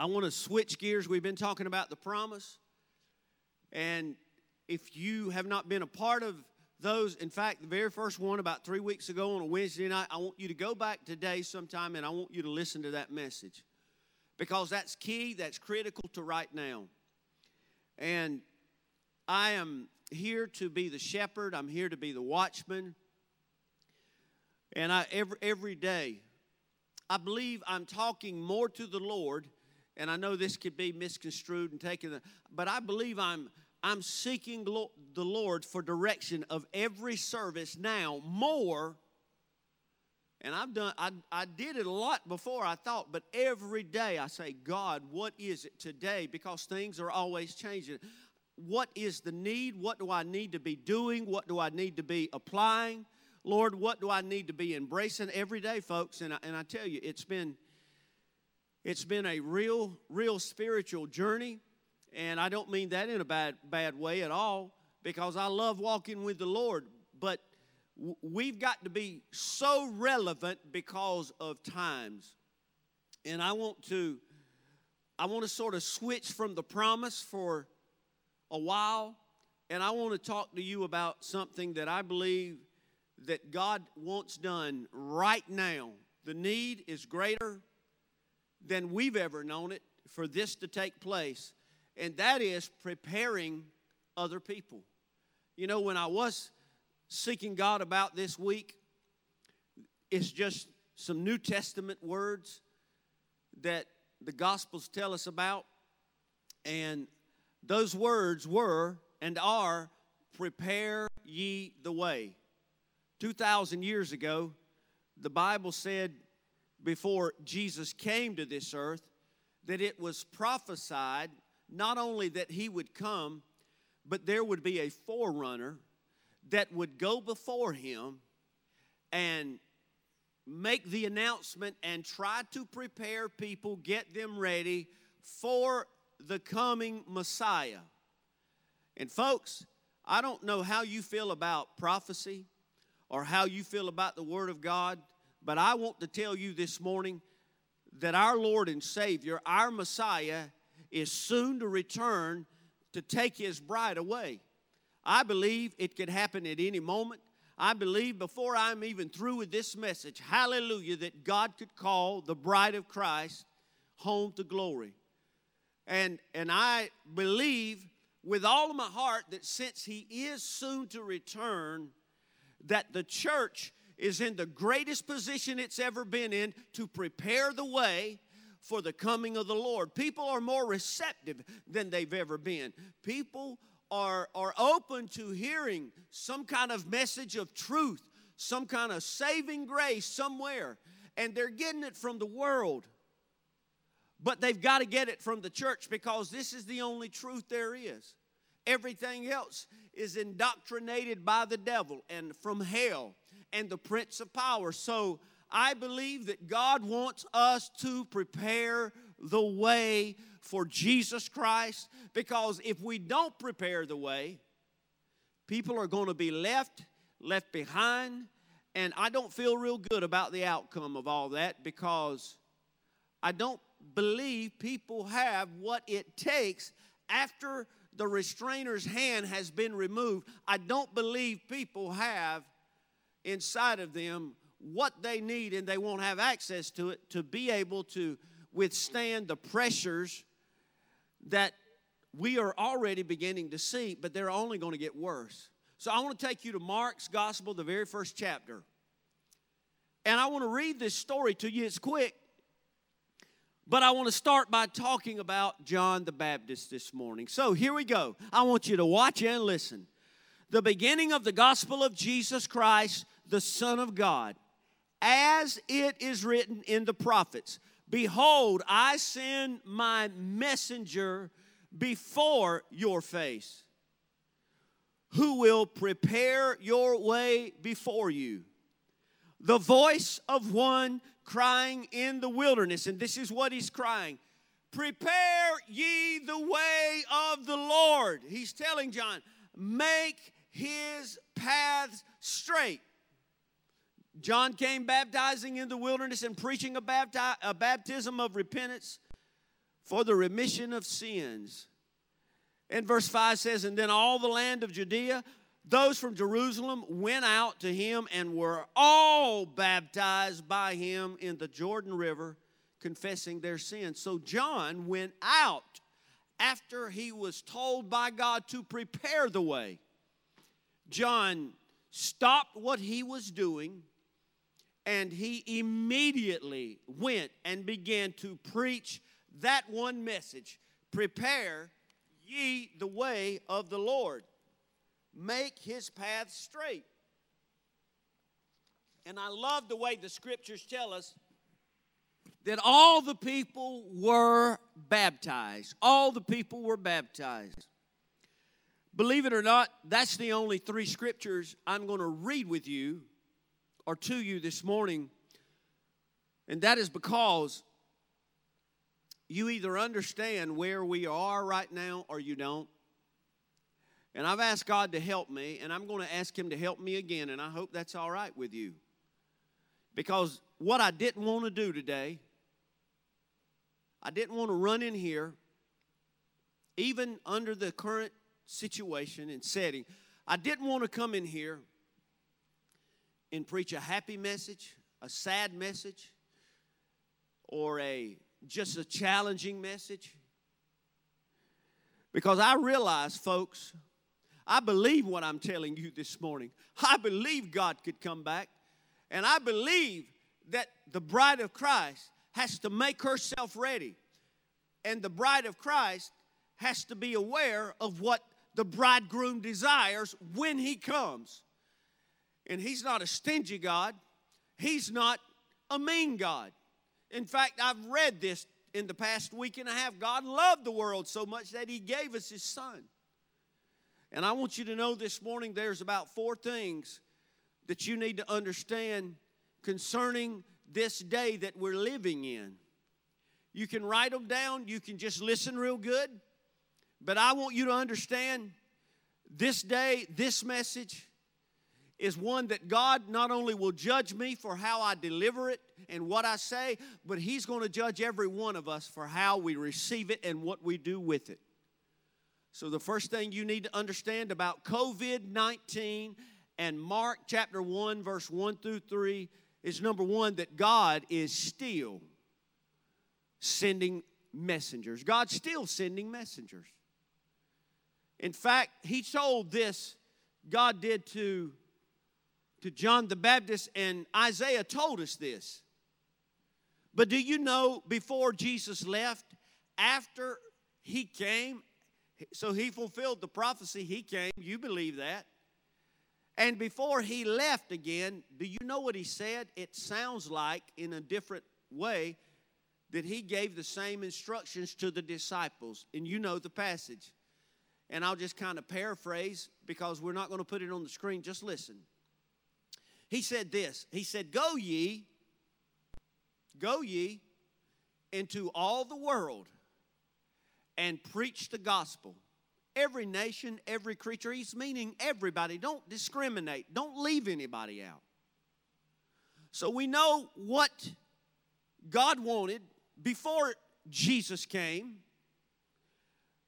I want to switch gears. We've been talking about the promise. And if you have not been a part of those, in fact, the very first one about three weeks ago on a Wednesday night, I want you to go back today sometime and I want you to listen to that message because that's key, that's critical to right now. And I am here to be the shepherd, I'm here to be the watchman. And I every every day I believe I'm talking more to the Lord, and I know this could be misconstrued and taken, but I believe I'm I'm seeking the Lord for direction of every service now more. And I've done, I, I did it a lot before I thought, but every day I say, God, what is it today? Because things are always changing. What is the need? What do I need to be doing? What do I need to be applying? Lord, what do I need to be embracing every day, folks? And I, and I tell you, it's been it's been a real, real spiritual journey. And I don't mean that in a bad, bad way at all, because I love walking with the Lord. But we've got to be so relevant because of times. And I want to I want to sort of switch from the promise for a while and I want to talk to you about something that I believe that God wants done right now. The need is greater than we've ever known it for this to take place, and that is preparing other people. You know, when I was seeking God about this week, it's just some New Testament words that the Gospels tell us about, and those words were and are prepare ye the way. 2,000 years ago, the Bible said before Jesus came to this earth that it was prophesied not only that he would come, but there would be a forerunner that would go before him and make the announcement and try to prepare people, get them ready for the coming Messiah. And, folks, I don't know how you feel about prophecy or how you feel about the Word of God, but I want to tell you this morning that our Lord and Savior, our Messiah, is soon to return to take His bride away. I believe it could happen at any moment. I believe before I'm even through with this message, hallelujah, that God could call the bride of Christ home to glory. And, and I believe with all of my heart that since He is soon to return, that the church is in the greatest position it's ever been in to prepare the way for the coming of the Lord. People are more receptive than they've ever been. People are, are open to hearing some kind of message of truth, some kind of saving grace somewhere, and they're getting it from the world. But they've got to get it from the church because this is the only truth there is. Everything else is indoctrinated by the devil and from hell and the prince of power. So I believe that God wants us to prepare the way for Jesus Christ because if we don't prepare the way, people are going to be left, left behind, and I don't feel real good about the outcome of all that because I don't believe people have what it takes after the restrainer's hand has been removed, I don't believe people have inside of them what they need and they won't have access to it to be able to withstand the pressures that we are already beginning to see, but they're only going to get worse. So I want to take you to Mark's Gospel, the very first chapter. And I want to read this story to you. It's quick, but I want to start by talking about John the Baptist this morning. So here we go. I want you to watch and listen. The beginning of the gospel of Jesus Christ, the Son of God, as it is written in the prophets Behold, I send my messenger before your face, who will prepare your way before you. The voice of one crying in the wilderness, and this is what he's crying Prepare ye the way of the Lord. He's telling John, make his paths straight. John came baptizing in the wilderness and preaching a, bapti- a baptism of repentance for the remission of sins. And verse 5 says, And then all the land of Judea, those from Jerusalem, went out to him and were all baptized by him in the Jordan River, confessing their sins. So John went out after he was told by God to prepare the way. John stopped what he was doing and he immediately went and began to preach that one message Prepare ye the way of the Lord, make his path straight. And I love the way the scriptures tell us that all the people were baptized. All the people were baptized. Believe it or not, that's the only three scriptures I'm going to read with you or to you this morning. And that is because you either understand where we are right now or you don't. And I've asked God to help me, and I'm going to ask Him to help me again, and I hope that's all right with you. Because what I didn't want to do today, I didn't want to run in here, even under the current situation and setting. I didn't want to come in here and preach a happy message, a sad message, or a just a challenging message? Because I realize, folks, I believe what I'm telling you this morning. I believe God could come back. And I believe that the bride of Christ has to make herself ready. And the bride of Christ has to be aware of what the bridegroom desires when he comes. And he's not a stingy God, he's not a mean God. In fact, I've read this in the past week and a half. God loved the world so much that He gave us His Son. And I want you to know this morning there's about four things that you need to understand concerning this day that we're living in. You can write them down, you can just listen real good, but I want you to understand this day, this message is one that God not only will judge me for how I deliver it and what I say, but He's going to judge every one of us for how we receive it and what we do with it. So, the first thing you need to understand about COVID 19 and Mark chapter 1, verse 1 through 3 is number one, that God is still sending messengers. God's still sending messengers. In fact, He told this, God did to to John the Baptist, and Isaiah told us this. But do you know before Jesus left, after he came, so he fulfilled the prophecy, he came, you believe that. And before he left again, do you know what he said? It sounds like, in a different way, that he gave the same instructions to the disciples. And you know the passage. And I'll just kind of paraphrase because we're not going to put it on the screen. Just listen. He said this He said, Go ye, go ye into all the world and preach the gospel. Every nation, every creature, he's meaning everybody. Don't discriminate, don't leave anybody out. So we know what God wanted before Jesus came,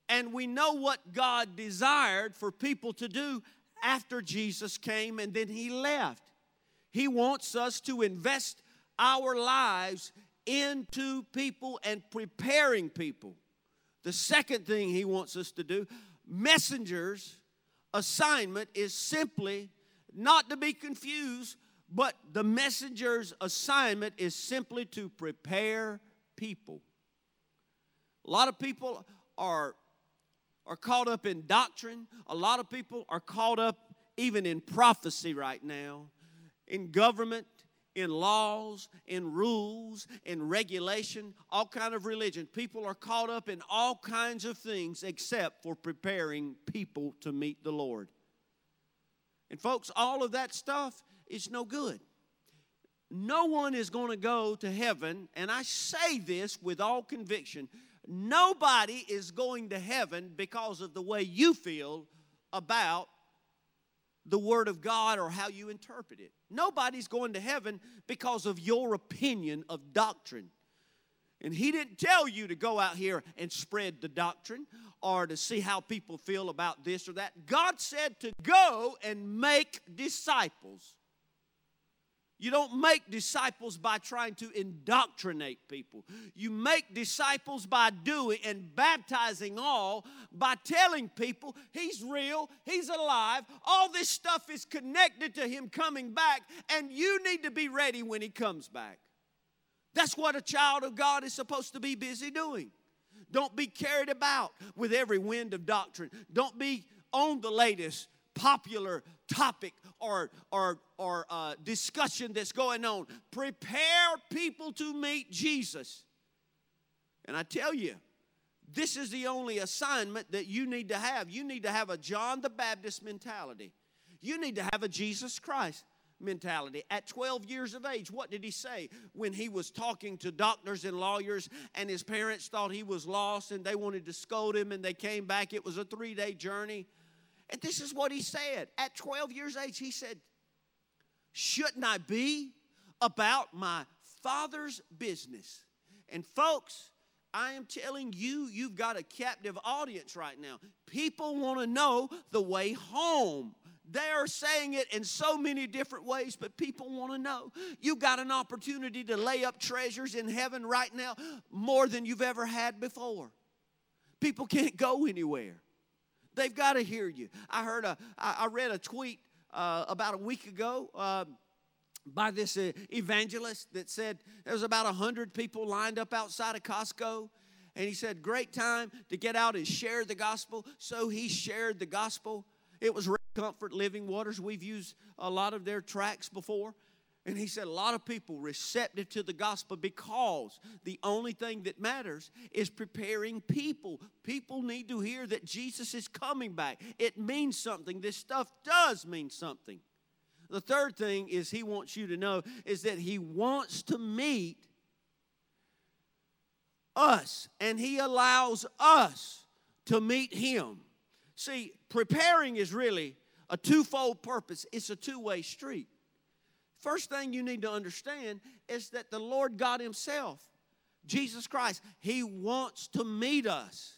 and we know what God desired for people to do after Jesus came and then he left. He wants us to invest our lives into people and preparing people. The second thing he wants us to do, messengers' assignment is simply not to be confused, but the messenger's assignment is simply to prepare people. A lot of people are, are caught up in doctrine, a lot of people are caught up even in prophecy right now in government, in laws, in rules, in regulation, all kind of religion. People are caught up in all kinds of things except for preparing people to meet the Lord. And folks, all of that stuff is no good. No one is going to go to heaven, and I say this with all conviction. Nobody is going to heaven because of the way you feel about the Word of God or how you interpret it. Nobody's going to heaven because of your opinion of doctrine. And he didn't tell you to go out here and spread the doctrine or to see how people feel about this or that. God said to go and make disciples. You don't make disciples by trying to indoctrinate people. You make disciples by doing and baptizing all by telling people He's real, He's alive, all this stuff is connected to Him coming back, and you need to be ready when He comes back. That's what a child of God is supposed to be busy doing. Don't be carried about with every wind of doctrine. Don't be on the latest popular topic or, or, or uh, discussion that's going on. Prepare people to meet Jesus. And I tell you, this is the only assignment that you need to have. You need to have a John the Baptist mentality. You need to have a Jesus Christ mentality. At 12 years of age, what did he say when he was talking to doctors and lawyers and his parents thought he was lost and they wanted to scold him and they came back? It was a three day journey. And this is what he said. At 12 years age, he said, Shouldn't I be about my father's business? And folks, I am telling you, you've got a captive audience right now. People want to know the way home. They are saying it in so many different ways, but people want to know. You've got an opportunity to lay up treasures in heaven right now more than you've ever had before. People can't go anywhere. They've got to hear you. I heard a, I read a tweet uh, about a week ago. Uh, by this uh, evangelist that said there was about 100 people lined up outside of Costco. And he said, Great time to get out and share the gospel. So he shared the gospel. It was Comfort Living Waters. We've used a lot of their tracks before. And he said a lot of people receptive to the gospel because the only thing that matters is preparing people. People need to hear that Jesus is coming back. It means something. This stuff does mean something. The third thing is he wants you to know is that he wants to meet us and he allows us to meet him. See, preparing is really a twofold purpose. It's a two-way street. First thing you need to understand is that the Lord God Himself, Jesus Christ, He wants to meet us.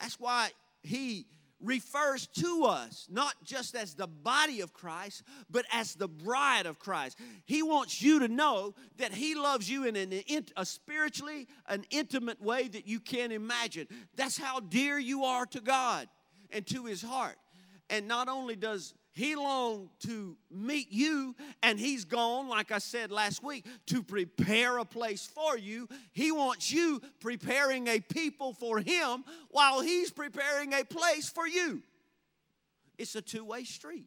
That's why He refers to us not just as the body of Christ, but as the bride of Christ. He wants you to know that He loves you in an, a spiritually, an intimate way that you can't imagine. That's how dear you are to God and to His heart. And not only does he longed to meet you, and He's gone, like I said last week, to prepare a place for you. He wants you preparing a people for Him while He's preparing a place for you. It's a two way street.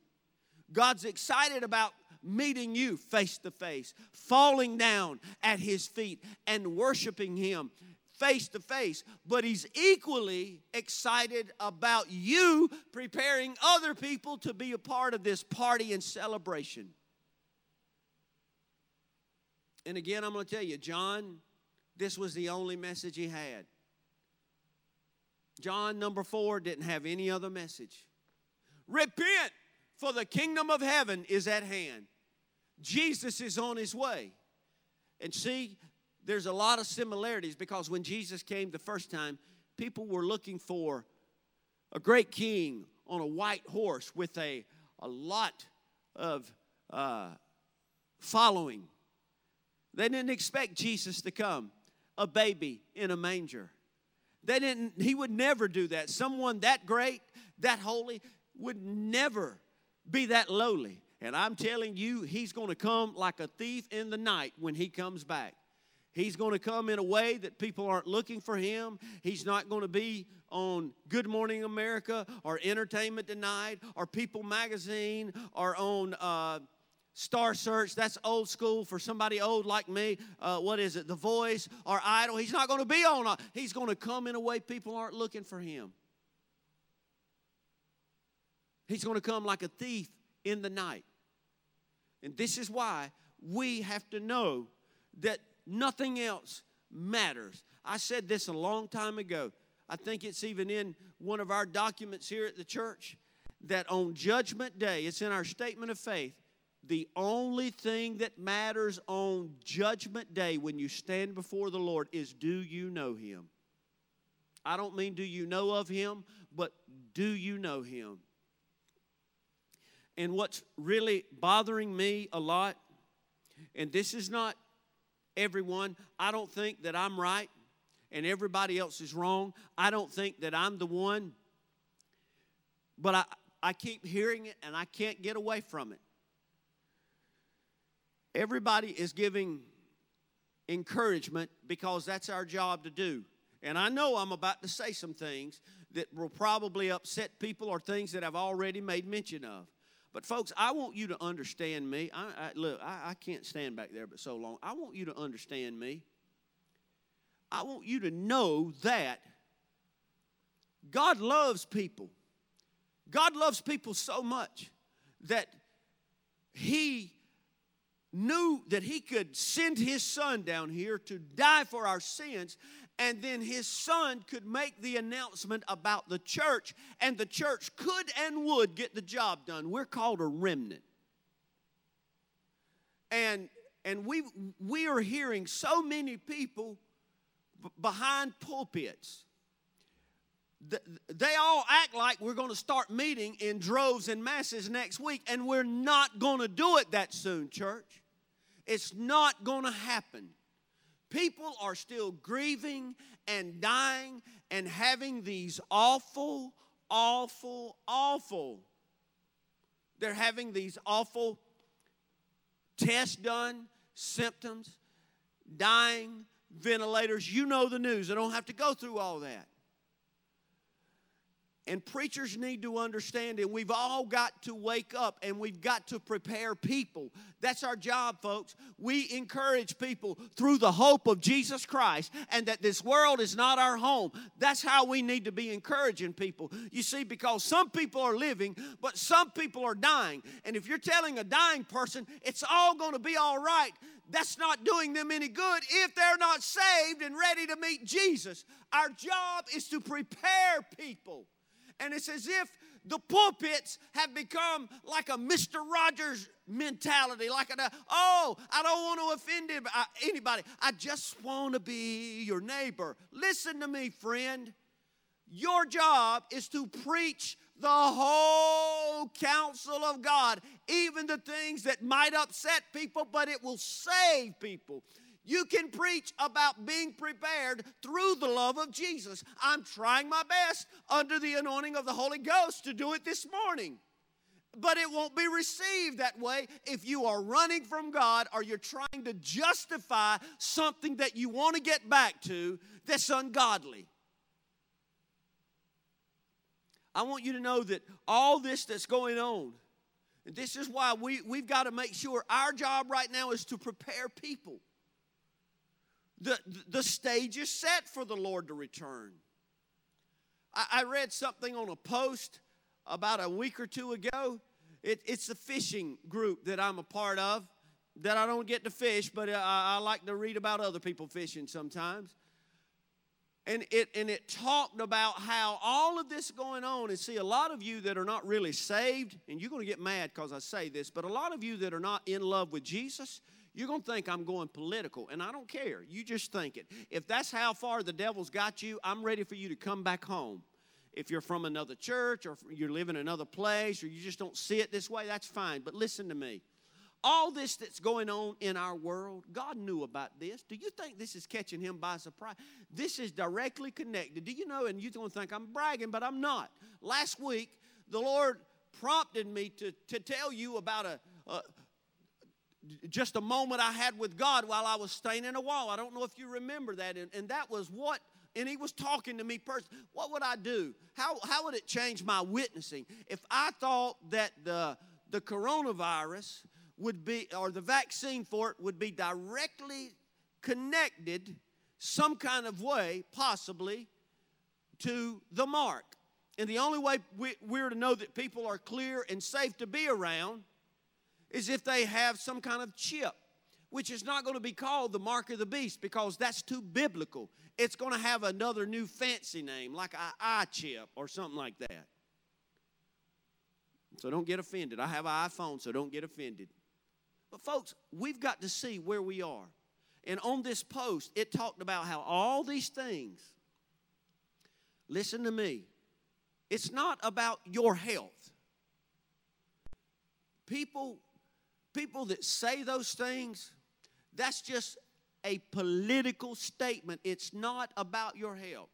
God's excited about meeting you face to face, falling down at His feet, and worshiping Him face to face, but he's equally excited about you preparing other people to be a part of this party and celebration. And again, I'm going to tell you, John, this was the only message he had. John number four didn't have any other message. Repent, for the kingdom of heaven is at hand. Jesus is on his way. And see, there's a lot of similarities because when Jesus came the first time, people were looking for a great king on a white horse with a, a lot of uh, following. They didn't expect Jesus to come, a baby in a manger. They didn't, he would never do that. Someone that great, that holy, would never be that lowly. And I'm telling you, he's going to come like a thief in the night when he comes back. He's going to come in a way that people aren't looking for him. He's not going to be on Good Morning America or Entertainment Tonight or People Magazine or on uh, Star Search. That's old school for somebody old like me. Uh, what is it? The Voice or Idol. He's not going to be on. A, he's going to come in a way people aren't looking for him. He's going to come like a thief in the night. And this is why we have to know that Nothing else matters. I said this a long time ago. I think it's even in one of our documents here at the church that on Judgment Day, it's in our statement of faith, the only thing that matters on Judgment Day when you stand before the Lord is do you know Him? I don't mean do you know of Him, but do you know Him? And what's really bothering me a lot, and this is not everyone, I don't think that I'm right and everybody else is wrong. I don't think that I'm the one, but I, I keep hearing it and I can't get away from it. Everybody is giving encouragement because that's our job to do. And I know I'm about to say some things that will probably upset people or things that I've already made mention of. But, folks, I want you to understand me. I, I look, I, I can't stand back there but so long. I want you to understand me. I want you to know that God loves people. God loves people so much that He knew that He could send His Son down here to die for our sins, and then His Son could make the announcement about the church, and the church could and would get the job done. We're called a remnant. And, and we, we are hearing so many people behind pulpits they all act like we're going to start meeting in droves and masses next week, and we're not going to do it that soon, church. It's not going to happen. People are still grieving and dying and having these awful, awful, awful. They're having these awful tests done, symptoms, dying, ventilators. You know the news. I don't have to go through all that. And preachers need to understand it. We've all got to wake up and we've got to prepare people. That's our job, folks. We encourage people through the hope of Jesus Christ and that this world is not our home. That's how we need to be encouraging people. You see, because some people are living, but some people are dying. And if you're telling a dying person it's all going to be all right, that's not doing them any good if they're not saved and ready to meet Jesus. Our job is to prepare people. And it's as if the pulpits have become like a Mr. Rogers mentality, like a, oh, I don't want to offend anybody. I just want to be your neighbor. Listen to me, friend. Your job is to preach the whole counsel of God, even the things that might upset people, but it will save people. You can preach about being prepared through the love of Jesus. I'm trying my best under the anointing of the Holy Ghost to do it this morning. But it won't be received that way if you are running from God or you're trying to justify something that you want to get back to that's ungodly. I want you to know that all this that's going on, this is why we, we've got to make sure our job right now is to prepare people. The, the stage is set for the Lord to return. I, I read something on a post about a week or two ago. It, it's a fishing group that I'm a part of that I don't get to fish, but I, I like to read about other people fishing sometimes. And it, and it talked about how all of this going on, and see, a lot of you that are not really saved, and you're going to get mad because I say this, but a lot of you that are not in love with Jesus, you're going to think I'm going political, and I don't care. You just think it. If that's how far the devil's got you, I'm ready for you to come back home. If you're from another church or you're living in another place or you just don't see it this way, that's fine. But listen to me. All this that's going on in our world, God knew about this. Do you think this is catching him by surprise? This is directly connected. Do you know? And you're going to think I'm bragging, but I'm not. Last week, the Lord prompted me to, to tell you about a, a, just a moment I had with God while I was staining a wall. I don't know if you remember that. And, and that was what, and He was talking to me personally. What would I do? How, how would it change my witnessing if I thought that the, the coronavirus would be, or the vaccine for it would be directly connected some kind of way, possibly, to the mark? And the only way we, we're to know that people are clear and safe to be around is if they have some kind of chip, which is not going to be called the mark of the beast because that's too biblical. It's going to have another new fancy name, like an eye chip or something like that. So don't get offended. I have an iPhone, so don't get offended. But, folks, we've got to see where we are. And on this post, it talked about how all these things, listen to me, it's not about your health. People, people that say those things, that's just a political statement. It's not about your health.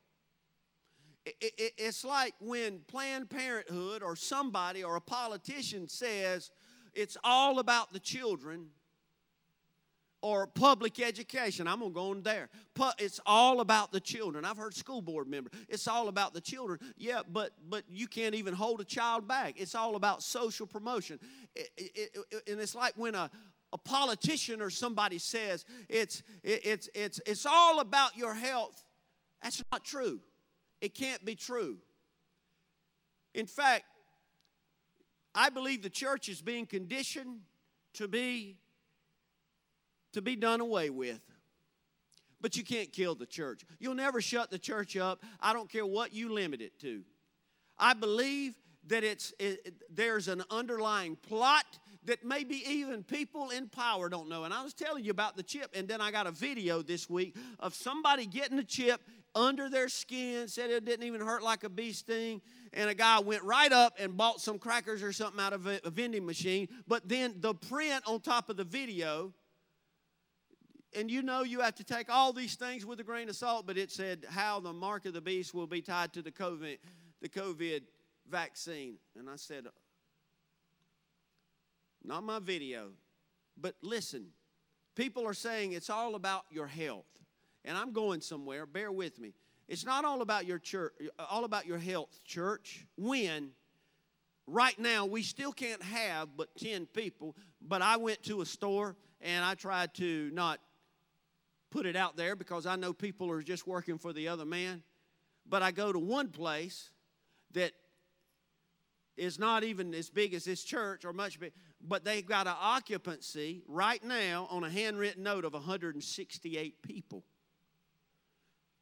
It's like when Planned Parenthood or somebody or a politician says it's all about the children or public education. I'm going to go on there. It's all about the children. I've heard school board members. It's all about the children. Yeah, but but you can't even hold a child back. It's all about social promotion. It, it, it, and it's like when a, a politician or somebody says it's it's it's it's all about your health. That's not true. It can't be true. In fact, I believe the church is being conditioned to be to be done away with. But you can't kill the church. You'll never shut the church up. I don't care what you limit it to. I believe that it's it, there's an underlying plot that maybe even people in power don't know. And I was telling you about the chip, and then I got a video this week of somebody getting the chip under their skin, said it didn't even hurt like a bee sting. And a guy went right up and bought some crackers or something out of a vending machine. But then the print on top of the video, and you know you have to take all these things with a grain of salt, but it said how the mark of the beast will be tied to the COVID, the COVID vaccine. And I said, not my video, but listen, people are saying it's all about your health and I'm going somewhere, bear with me. It's not all about your church, all about your health, church. When right now we still can't have but 10 people, but I went to a store and I tried to not put it out there because I know people are just working for the other man. But I go to one place that is not even as big as this church or much big, but they've got an occupancy right now on a handwritten note of 168 people.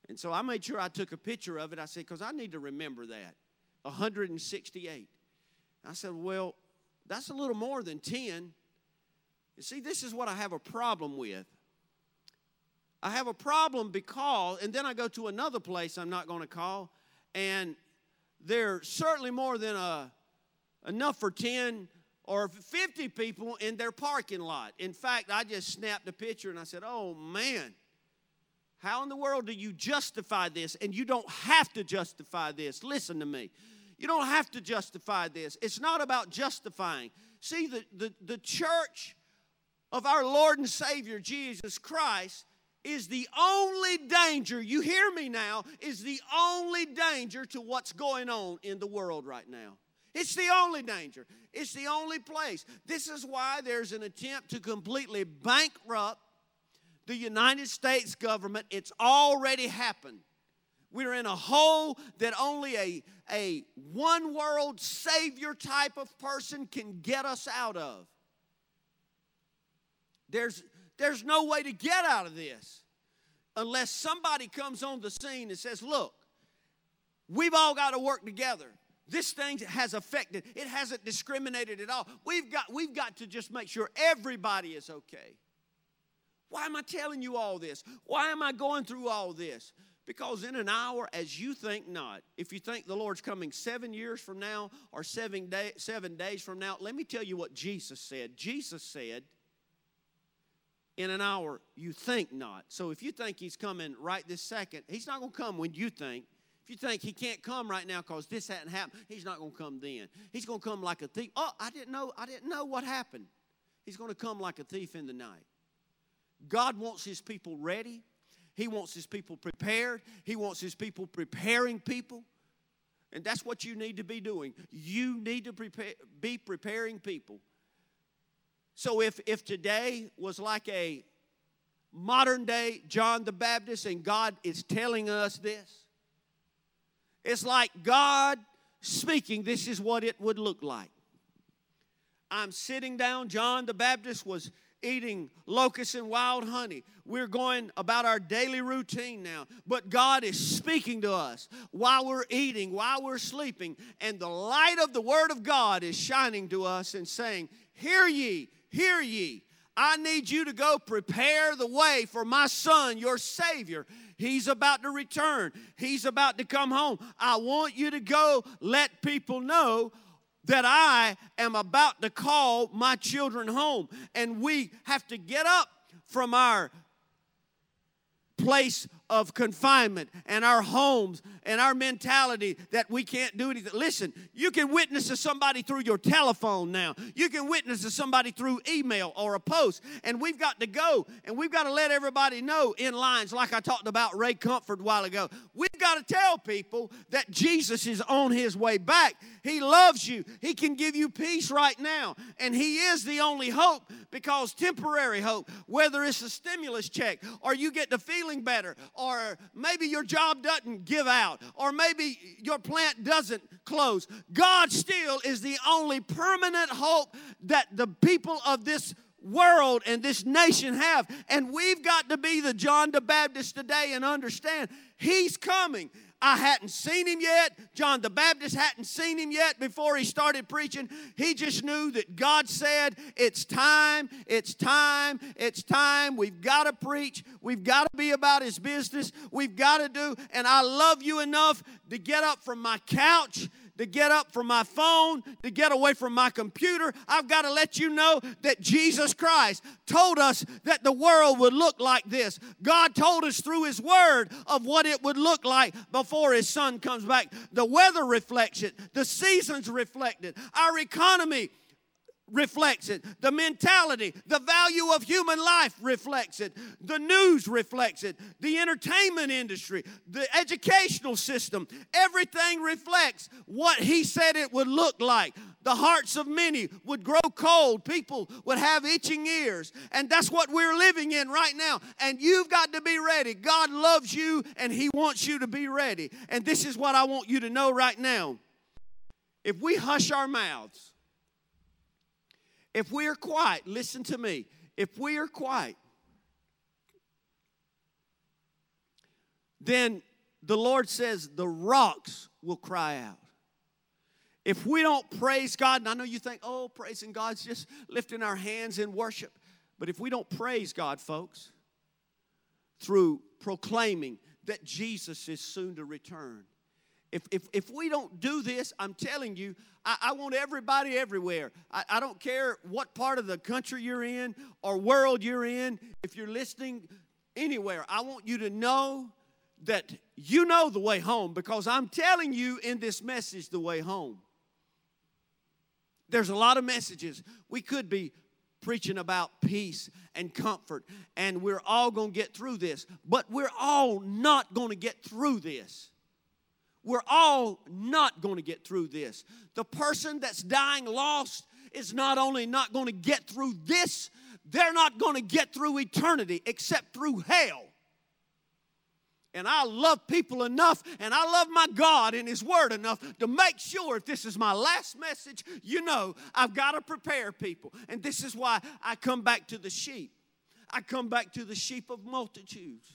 And so I made sure I took a picture of it. I said, because I need to remember that 168. I said, well, that's a little more than 10. You see, this is what I have a problem with. I have a problem because, and then I go to another place I'm not going to call, and they're certainly more than a, enough for 10 or 50 people in their parking lot. In fact, I just snapped a picture and I said, oh man, how in the world do you justify this? And you don't have to justify this. Listen to me. You don't have to justify this. It's not about justifying. See, the, the, the church of our Lord and Savior Jesus Christ is the only danger, you hear me now, is the only danger to what's going on in the world right now. It's the only danger. It's the only place. This is why there's an attempt to completely bankrupt the United States government, it's already happened. We're in a hole that only a, a one world savior type of person can get us out of. There's, there's no way to get out of this unless somebody comes on the scene and says, Look, we've all got to work together. This thing has affected, it hasn't discriminated at all. We've got, we've got to just make sure everybody is okay. Why am I telling you all this? Why am I going through all this? Because in an hour, as you think not, if you think the Lord's coming seven years from now or seven, day, seven days from now, let me tell you what Jesus said. Jesus said, in an hour, you think not. So if you think He's coming right this second, He's not going to come when you think. If you think He can't come right now because this hadn't happened, He's not going to come then. He's going to come like a thief. Oh, I didn't know. I didn't know what happened. He's going to come like a thief in the night. God wants His people ready. He wants His people prepared. He wants His people preparing people. And that's what you need to be doing. You need to prepare, be preparing people. So if, if today was like a modern day John the Baptist and God is telling us this, it's like God speaking, this is what it would look like. I'm sitting down, John the Baptist was eating locusts and wild honey. We're going about our daily routine now. But God is speaking to us while we're eating, while we're sleeping, and the light of the Word of God is shining to us and saying, Hear ye, hear ye. I need you to go prepare the way for my son, your Savior. He's about to return, he's about to come home. I want you to go let people know that I am about to call my children home. And we have to get up from our place of confinement and our homes and our mentality that we can't do anything. Listen, you can witness to somebody through your telephone now. You can witness to somebody through email or a post. And we've got to go and we've got to let everybody know in lines, like I talked about Ray Comfort a while ago. We've got to tell people that Jesus is on his way back. He loves you, He can give you peace right now. And He is the only hope because temporary hope, whether it's a stimulus check or you get the feeling better or maybe your job doesn't give out, or maybe your plant doesn't close. God still is the only permanent hope that the people of this world and this nation have. And we've got to be the John the Baptist today and understand He's coming. I hadn't seen him yet. John the Baptist hadn't seen him yet before he started preaching. He just knew that God said, It's time, it's time, it's time. We've got to preach. We've got to be about his business. We've got to do. And I love you enough to get up from my couch to get up from my phone, to get away from my computer. I've got to let you know that Jesus Christ told us that the world would look like this. God told us through His Word of what it would look like before His Son comes back. The weather reflects it, the seasons reflect it, our economy reflects it. The mentality, the value of human life reflects it. The news reflects it. The entertainment industry, the educational system, everything reflects what he said it would look like. The hearts of many would grow cold. People would have itching ears. And that's what we're living in right now. And you've got to be ready. God loves you and he wants you to be ready. And this is what I want you to know right now. If we hush our mouths, if we are quiet, listen to me. If we are quiet, then the Lord says the rocks will cry out. If we don't praise God, and I know you think, oh, praising God's just lifting our hands in worship. But if we don't praise God, folks, through proclaiming that Jesus is soon to return, if, if, if we don't do this, I'm telling you, I, I want everybody everywhere. I, I don't care what part of the country you're in or world you're in, if you're listening anywhere, I want you to know that you know the way home because I'm telling you in this message the way home. There's a lot of messages. We could be preaching about peace and comfort, and we're all going to get through this, but we're all not going to get through this we're all not going to get through this. The person that's dying lost is not only not going to get through this, they're not going to get through eternity except through hell. And I love people enough, and I love my God and His Word enough to make sure if this is my last message, you know I've got to prepare people. And this is why I come back to the sheep. I come back to the sheep of multitudes.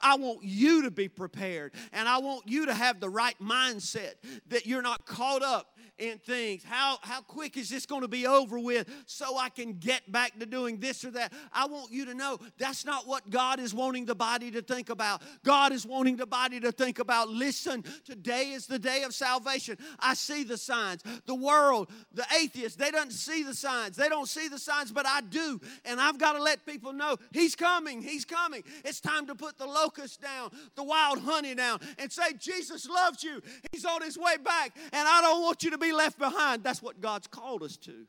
I want you to be prepared and I want you to have the right mindset that you're not caught up in things. How, how quick is this going to be over with so I can get back to doing this or that? I want you to know that's not what God is wanting the body to think about. God is wanting the body to think about listen, today is the day of salvation. I see the signs. The world, the atheists, they don't see the signs. They don't see the signs, but I do. And I've got to let people know He's coming. He's coming. It's time to put the locust down, the wild honey down, and say, Jesus loves you. He's on his way back, and I don't want you to be left behind. That's what God's called us to.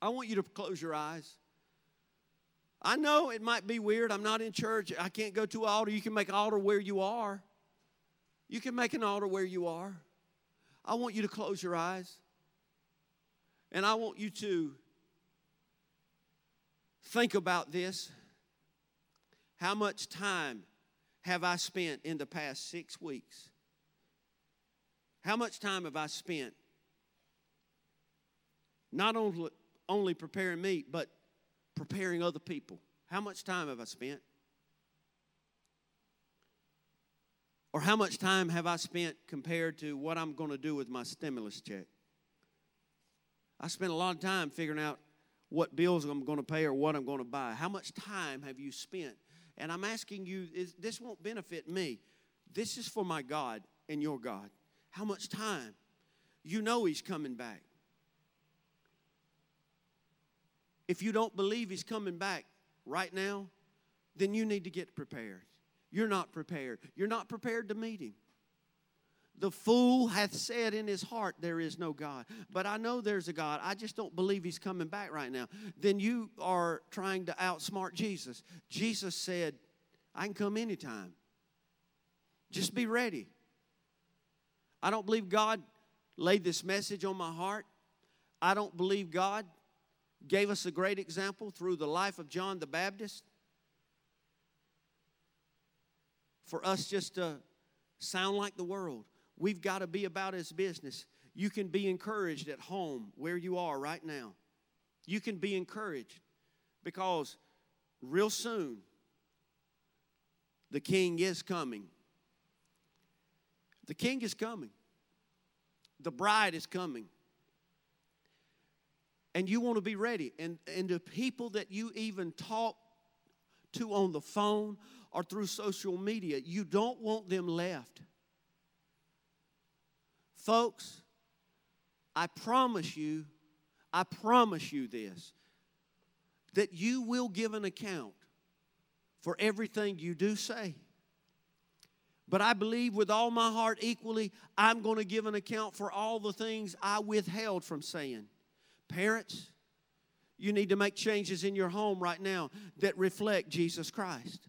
I want you to close your eyes. I know it might be weird. I'm not in church. I can't go to an altar. You can make an altar where you are. You can make an altar where you are. I want you to close your eyes. And I want you to think about this. How much time have I spent in the past six weeks how much time have I spent not only, only preparing me, but preparing other people? How much time have I spent? Or how much time have I spent compared to what I'm going to do with my stimulus check? I spent a lot of time figuring out what bills I'm going to pay or what I'm going to buy. How much time have you spent? And I'm asking you, is, this won't benefit me. This is for my God and your God. How much time? You know He's coming back. If you don't believe He's coming back right now, then you need to get prepared. You're not prepared. You're not prepared to meet Him. The fool hath said in his heart, There is no God. But I know there's a God. I just don't believe he's coming back right now. Then you are trying to outsmart Jesus. Jesus said, I can come anytime. Just be ready. I don't believe God laid this message on my heart. I don't believe God gave us a great example through the life of John the Baptist for us just to sound like the world. We've got to be about his business. You can be encouraged at home where you are right now. You can be encouraged because real soon the king is coming. The king is coming. The bride is coming. And you want to be ready. And, and the people that you even talk to on the phone or through social media, you don't want them left. Folks, I promise you, I promise you this, that you will give an account for everything you do say. But I believe with all my heart equally, I'm going to give an account for all the things I withheld from saying. Parents, you need to make changes in your home right now that reflect Jesus Christ.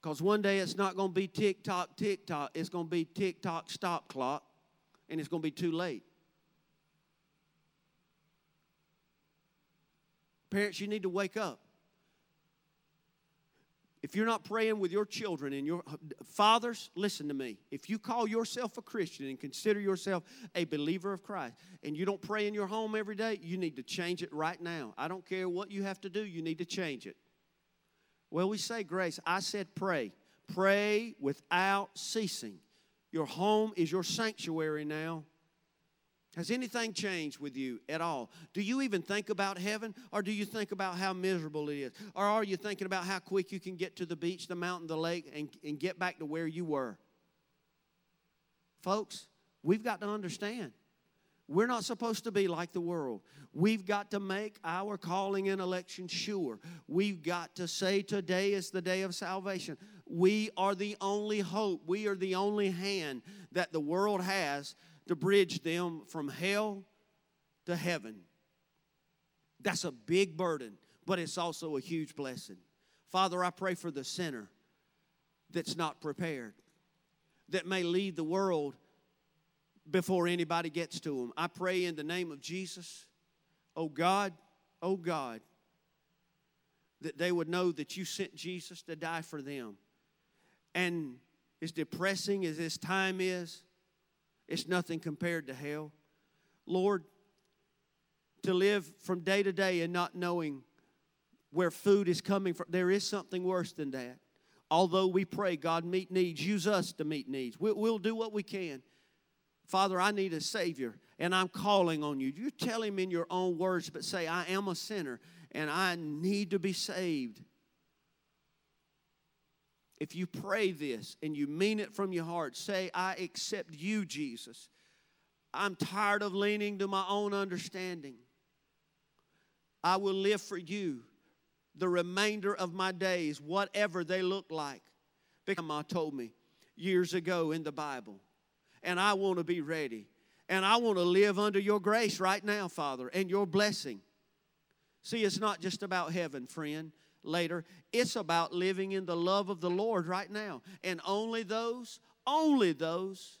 Because one day it's not going to be tick tock, tick tock. It's going to be tick tock, stop clock, and it's going to be too late. Parents, you need to wake up. If you're not praying with your children and your fathers, listen to me. If you call yourself a Christian and consider yourself a believer of Christ and you don't pray in your home every day, you need to change it right now. I don't care what you have to do, you need to change it. Well, we say grace. I said pray. Pray without ceasing. Your home is your sanctuary now. Has anything changed with you at all? Do you even think about heaven or do you think about how miserable it is? Or are you thinking about how quick you can get to the beach, the mountain, the lake, and, and get back to where you were? Folks, we've got to understand we're not supposed to be like the world. We've got to make our calling and election sure. We've got to say today is the day of salvation. We are the only hope. We are the only hand that the world has to bridge them from hell to heaven. That's a big burden, but it's also a huge blessing. Father, I pray for the sinner that's not prepared, that may lead the world before anybody gets to them. I pray in the name of Jesus, oh God, oh God, that they would know that you sent Jesus to die for them. And as depressing as this time is, it's nothing compared to hell. Lord, to live from day to day and not knowing where food is coming from, there is something worse than that. Although we pray, God, meet needs, use us to meet needs. We'll, we'll do what we can. Father, I need a Savior, and I'm calling on you. You tell him in your own words, but say, I am a sinner, and I need to be saved. If you pray this and you mean it from your heart, say, I accept you, Jesus. I'm tired of leaning to my own understanding. I will live for you the remainder of my days, whatever they look like. Because Grandma told me years ago in the Bible and I want to be ready. And I want to live under your grace right now, Father, and your blessing. See, it's not just about heaven, friend, later. It's about living in the love of the Lord right now. And only those, only those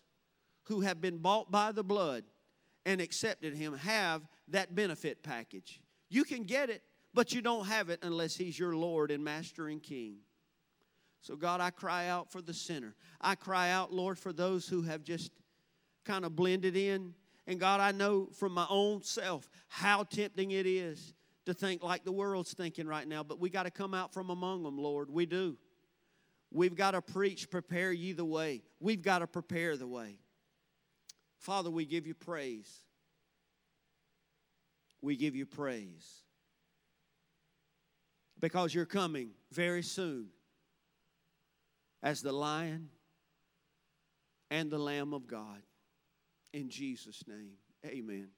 who have been bought by the blood and accepted Him have that benefit package. You can get it, but you don't have it unless He's your Lord and Master and King. So, God, I cry out for the sinner. I cry out, Lord, for those who have just kind of blended in. And God, I know from my own self how tempting it is to think like the world's thinking right now, but we got to come out from among them, Lord. We do. We've got to preach, prepare ye the way. We've got to prepare the way. Father, we give you praise. We give you praise. Because you're coming very soon as the lion and the lamb of God. In Jesus' name, amen.